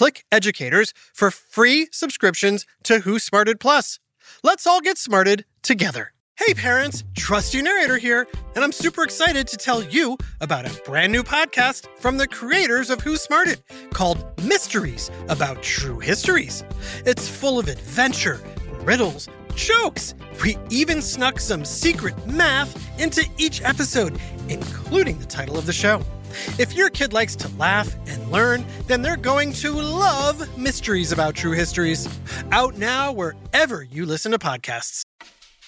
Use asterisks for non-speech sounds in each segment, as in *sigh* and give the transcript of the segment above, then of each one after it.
Click Educators for free subscriptions to Who Smarted Plus. Let's all get smarted together. Hey parents, Trusty Narrator here, and I'm super excited to tell you about a brand new podcast from the creators of Who Smarted called Mysteries about True Histories. It's full of adventure, riddles, jokes. We even snuck some secret math into each episode, including the title of the show. If your kid likes to laugh and learn, then they're going to love Mysteries about True Histories. Out now wherever you listen to podcasts.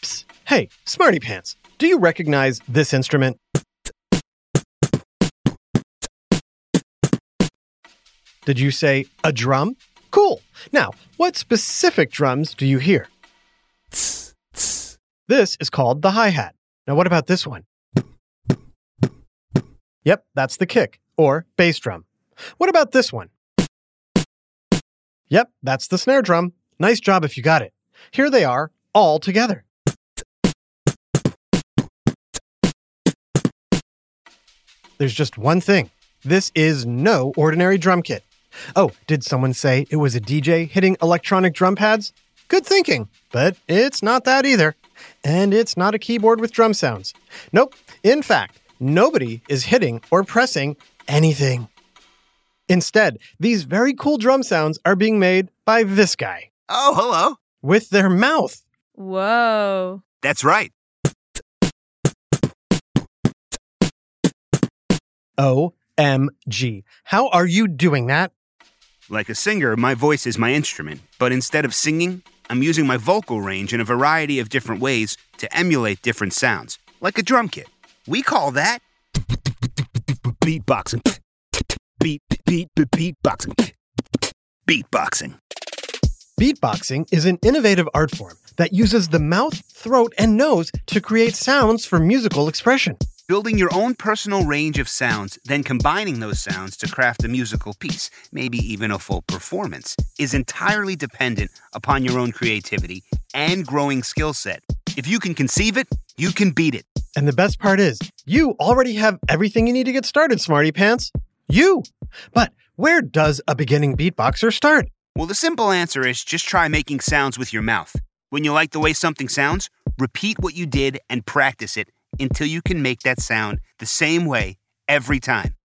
Psst. Hey, Smarty Pants, do you recognize this instrument? Did you say a drum? Cool. Now, what specific drums do you hear? This is called the hi hat. Now, what about this one? Yep, that's the kick, or bass drum. What about this one? Yep, that's the snare drum. Nice job if you got it. Here they are, all together. There's just one thing. This is no ordinary drum kit. Oh, did someone say it was a DJ hitting electronic drum pads? Good thinking, but it's not that either. And it's not a keyboard with drum sounds. Nope. In fact, nobody is hitting or pressing anything. Instead, these very cool drum sounds are being made by this guy Oh, hello. with their mouth. Whoa. That's right. OMG. How are you doing that? Like a singer, my voice is my instrument, but instead of singing, I'm using my vocal range in a variety of different ways to emulate different sounds, like a drum kit. We call that beatboxing. Beat, beat, beat, beatboxing. Beatboxing. Beatboxing is an innovative art form that uses the mouth, throat, and nose to create sounds for musical expression. Building your own personal range of sounds, then combining those sounds to craft a musical piece, maybe even a full performance, is entirely dependent upon your own creativity and growing skill set. If you can conceive it, you can beat it. And the best part is, you already have everything you need to get started, Smarty Pants. You! But where does a beginning beatboxer start? Well, the simple answer is just try making sounds with your mouth. When you like the way something sounds, repeat what you did and practice it until you can make that sound the same way every time.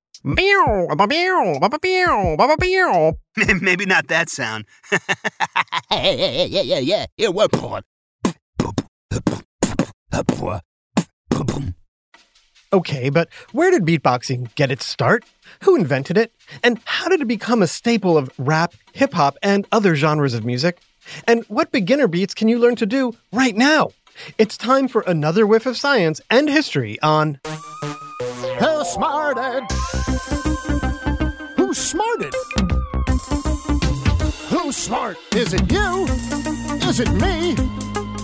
*laughs* Maybe not that sound. *laughs* yeah, yeah, yeah, yeah. Yeah, what part? Okay, but where did beatboxing get its start? Who invented it? And how did it become a staple of rap, hip hop, and other genres of music? And what beginner beats can you learn to do right now? It's time for another whiff of science and history on Who smarted? Who smarted? Who's smart? Is it you? Is it me?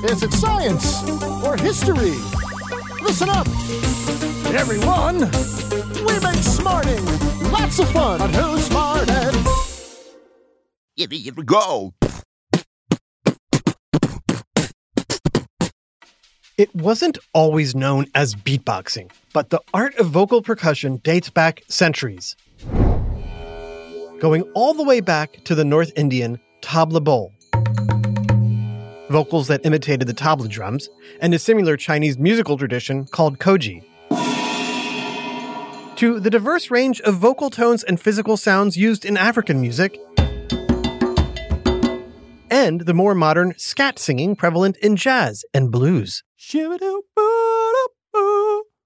Is it science or history? Listen up, everyone. We make smarting lots of fun on Who Smarted. Here we go. It wasn't always known as beatboxing, but the art of vocal percussion dates back centuries. Going all the way back to the North Indian tabla bol. Vocals that imitated the tabla drums, and a similar Chinese musical tradition called kouji. To the diverse range of vocal tones and physical sounds used in African music, and the more modern scat singing prevalent in jazz and blues.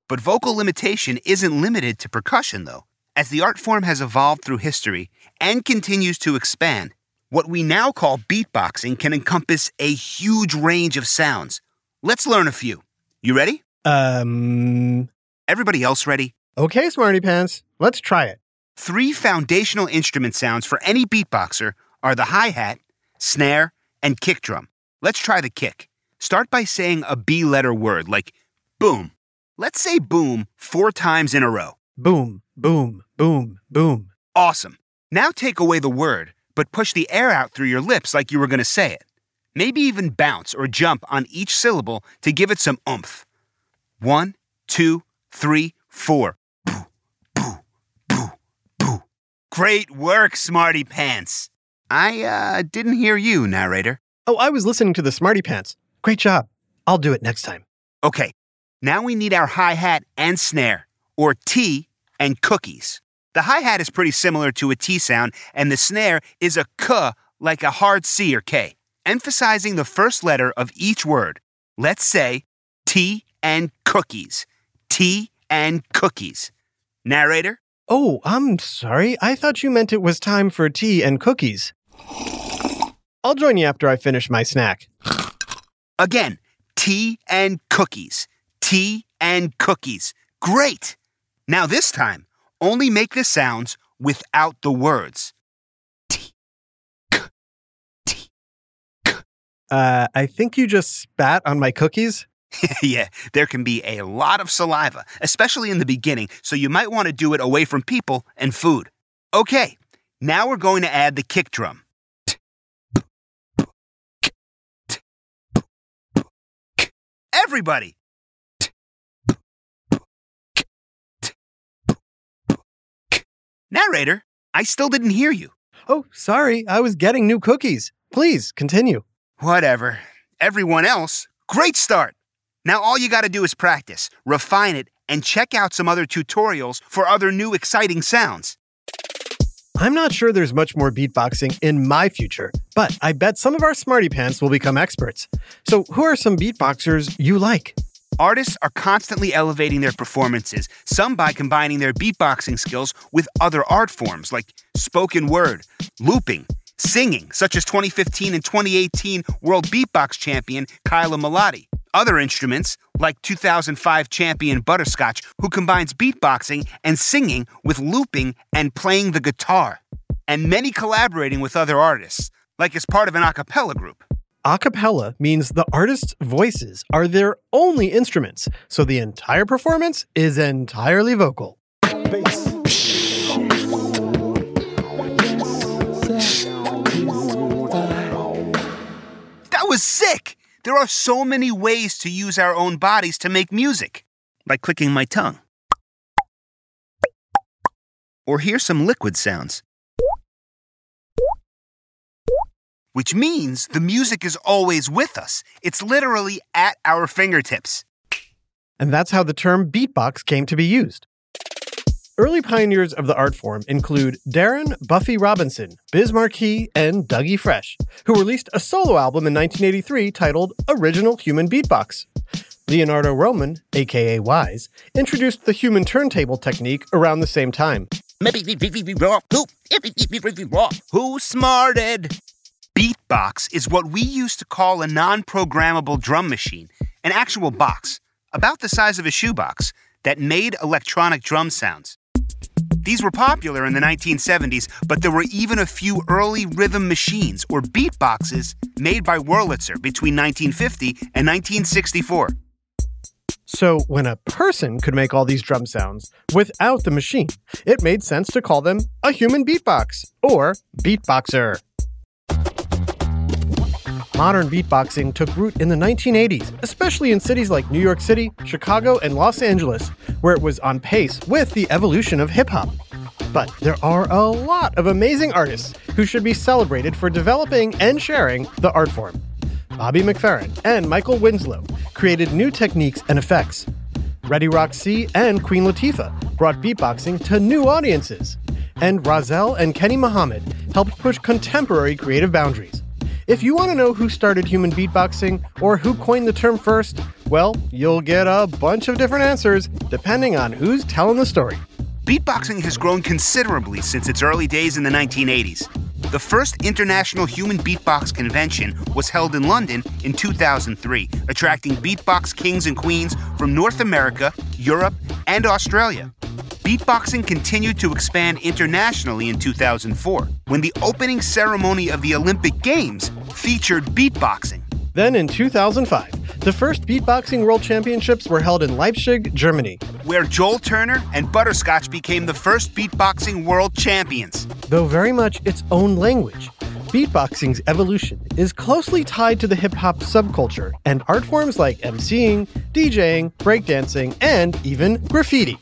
But vocal limitation isn't limited to percussion, though. As the art form has evolved through history and continues to expand, what we now call beatboxing can encompass a huge range of sounds. Let's learn a few. You ready? Um, Everybody else ready? okay, Smarty Pants, let's try it. Three foundational instrument sounds for any beatboxer are the hi hat, snare, and kick drum. Let's try the kick. Start by saying a B letter word like boom. Let's say boom four times in a row. Boom, boom, boom, boom. Awesome. Now take away the word, but push the air out through your lips like you were going to say it. Maybe even bounce or jump on each syllable to give it some oomph. One, two, three, four. Boo, boo, boo, boo. Great work, Smarty Pants. I uh, didn't hear you, narrator. Oh, I was listening to the Smarty Pants. Great job. I'll do it next time. Okay, now we need our hi hat and snare, or tea and cookies. The hi hat is pretty similar to a T sound, and the snare is a K like a hard C or K, emphasizing the first letter of each word. Let's say tea and cookies. Tea and cookies. Narrator? Oh, I'm sorry. I thought you meant it was time for tea and cookies. I'll join you after I finish my snack. Again, tea and cookies. Tea and cookies. Great! Now this time, only make the sounds without the words. Uh, I think you just spat on my cookies. *laughs* yeah, there can be a lot of saliva, especially in the beginning, so you might want to do it away from people and food. Okay, now we're going to add the kick drum. Everybody! Narrator, I still didn't hear you. Oh, sorry. I was getting new cookies. Please continue. Whatever. Everyone else, great start. Now all you got to do is practice, refine it, and check out some other tutorials for other new exciting sounds. I'm not sure there's much more beatboxing in my future, but I bet some of our smarty pants will become experts. So, who are some beatboxers you like? Artists are constantly elevating their performances, some by combining their beatboxing skills with other art forms like spoken word, looping, singing, such as 2015 and 2018 World Beatbox Champion Kaila Mullady. Other instruments, like 2005 champion Butterscotch, who combines beatboxing and singing with looping and playing the guitar. And many collaborating with other artists, like as part of an a cappella group. A cappella means the artist's voices are their only instruments, so the entire performance is entirely vocal. That was sick! There are so many ways to use our own bodies to make music, like clicking my tongue. Or hear some liquid sounds. Which means the music is always with us. It's literally at our fingertips. And that's how the term beatbox came to be used. Early pioneers of the art form include Darren Buffy Robinson, Biz Markie, and Dougie Fresh, who released a solo album in 1983 titled Original Human Beatbox. Leonardo Roman, aka Wise, introduced the human turntable technique around the same time. Who smarted? Beatbox is what we used to call a non programmable drum machine, an actual box, about the size of a shoebox, that made electronic drum sounds. These were popular in the 1970s, but there were even a few early rhythm machines or beatboxes made by Wurlitzer between 1950 and 1964. So, when a person could make all these drum sounds without the machine, it made sense to call them a human beatbox or beatboxer. Modern beatboxing took root in the 1980s, especially in cities like New York City, Chicago, and Los Angeles, where it was on pace with the evolution of hip hop. But there are a lot of amazing artists who should be celebrated for developing and sharing the art form. Bobby McFerrin and Michael Winslow created new techniques and effects. Ready C and Queen Latifah brought beatboxing to new audiences. And Rahzel and Kenny Muhammad helped push contemporary creative boundaries. If you want to know who started human beatboxing or who coined the term first, well, you'll get a bunch of different answers depending on who's telling the story. Beatboxing has grown considerably since its early days in the 1980s. The first International Human Beatbox Convention was held in London in 2003, attracting beatbox kings and queens from North America, Europe, and Australia. Beatboxing continued to expand internationally in 2004 when the opening ceremony of the Olympic Games featured beatboxing. Then in 2005, the first beatboxing world championships were held in Leipzig, Germany, where Joel Turner and Butterscotch became the first beatboxing world champions. Though very much its own language, beatboxing's evolution is closely tied to the hip hop subculture and art forms like MCing, DJing, breakdancing, and even graffiti.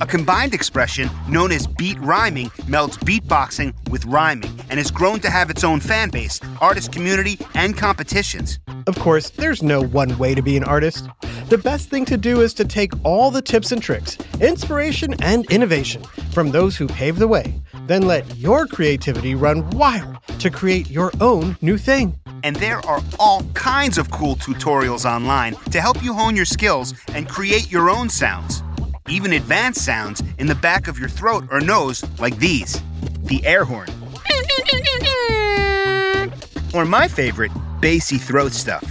A combined expression known as beat rhyming melds beatboxing with rhyming and has grown to have its own fan base, artist community, and competitions. Of course, there's no one way to be an artist. The best thing to do is to take all the tips and tricks, inspiration and innovation from those who paved the way, then let your creativity run wild to create your own new thing. And there are all kinds of cool tutorials online to help you hone your skills and create your own sounds even advanced sounds in the back of your throat or nose, like these the air horn. or my favorite, bassy throat stuff.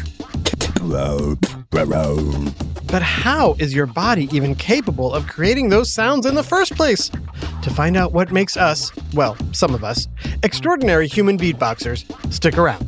But how is your body even capable of creating those sounds in the first place? To find out what makes us, well, some of us, extraordinary human beatboxers, stick around.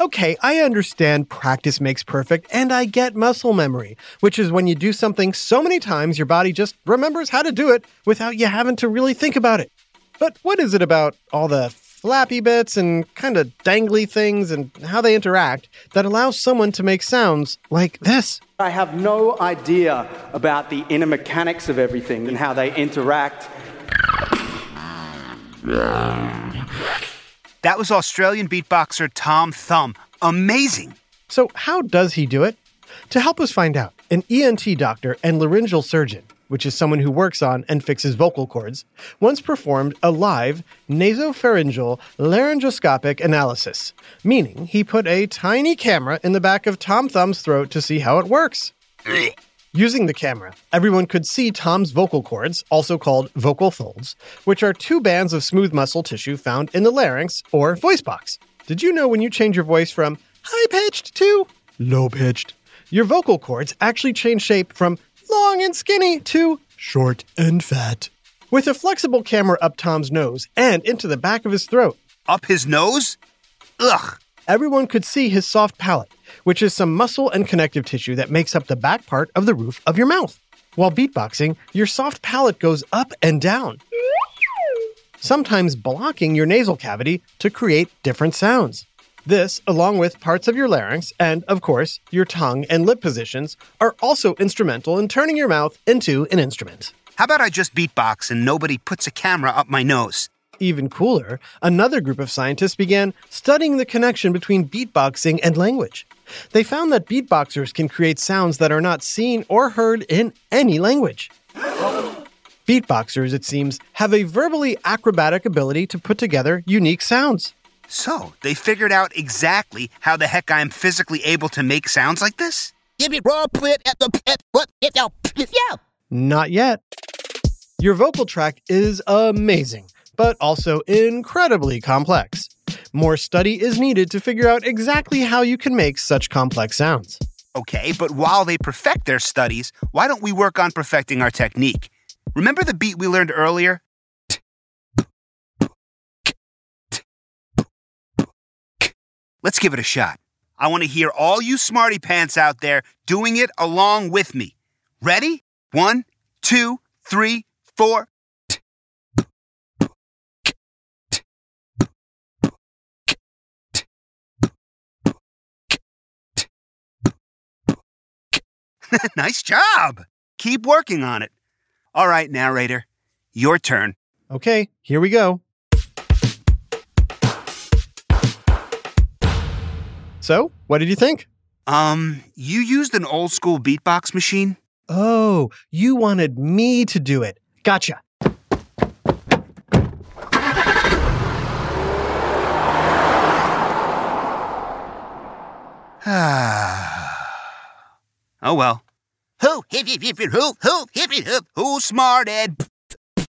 Okay, I understand practice makes perfect, and I get muscle memory, which is when you do something so many times your body just remembers how to do it without you having to really think about it. But what is it about all the flappy bits and kind of dangly things and how they interact that allows someone to make sounds like this? I have no idea about the inner mechanics of everything and how they interact. That was Australian beatboxer Tom Thum. Amazing. So, how does he do it? To help us find out, an ENT doctor and laryngeal surgeon, which is someone who works on and fixes vocal cords, once performed a live nasopharyngeal laryngoscopic analysis, meaning he put a tiny camera in the back of Tom Thum's throat to see how it works. Using the camera, everyone could see Tom's vocal cords, also called vocal folds, which are two bands of smooth muscle tissue found in the larynx or voice box. Did you know when you change your voice from high pitched to low pitched, your vocal cords actually change shape from long and skinny to short and fat? With a flexible camera up Tom's nose and into the back of his throat, Up his nose? Ugh. Everyone could see his soft palate, which is some muscle and connective tissue that makes up the back part of the roof of your mouth. While beatboxing, your soft palate goes up and down, sometimes blocking your nasal cavity to create different sounds. This, along with parts of your larynx and, of course, your tongue and lip positions, are also instrumental in turning your mouth into an instrument. How about I just beatbox and nobody puts a camera up my nose? Even cooler, another group of scientists began studying the connection between beatboxing and language. They found that beatboxers can create sounds that are not seen or heard in any language. Beatboxers, it seems, have a verbally acrobatic ability to put together unique sounds. So, they figured out exactly how the heck I am physically able to make sounds like this? Give it raw put at the at what it yeah. Not yet. Your vocal tract is amazing, but also incredibly complex. More study is needed to figure out exactly how you can make such complex sounds. Okay, but while they perfect their studies, why don't we work on perfecting our technique? Remember the beat we learned earlier? Let's give it a shot. I want to hear all you smarty pants out there doing it along with me. Ready? One, two, three, four. *laughs* nice job. Keep working on it. All right, narrator, your turn. Okay, here we go. So, what did you think? Um, you used an old school beatbox machine? Oh, you wanted me to do it. Gotcha. Oh well. Who hip hip hip hip who who hip hip hip Who smarted?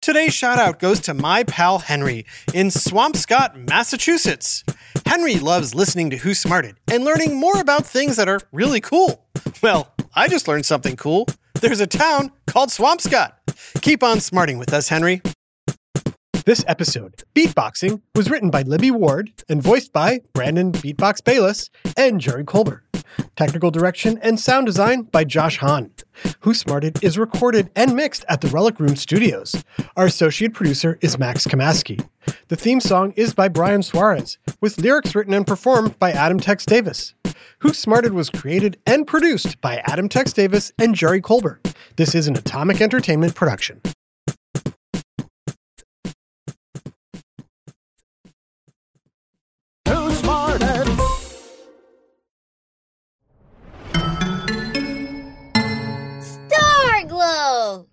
Today's shout out goes to my pal Henry in Swampscott, Massachusetts. Henry loves listening to Who Smarted and learning more about things that are really cool. Well, I just learned something cool. There's a town called Swampscott. Keep on smarting with us, Henry. This episode, Beatboxing, was written by Libby Ward and voiced by Brandon Beatbox Bayless and Jerry Colbert. Technical direction and sound design by Josh Hahn. Who Smarted is recorded and mixed at the Relic Room Studios. Our associate producer is Max Kamaski. The theme song is by Brian Suarez, with lyrics written and performed by Adam Tex Davis. Who Smarted was created and produced by Adam Tex Davis and Jerry Colbert. This is an Atomic Entertainment production. Too smart Oh.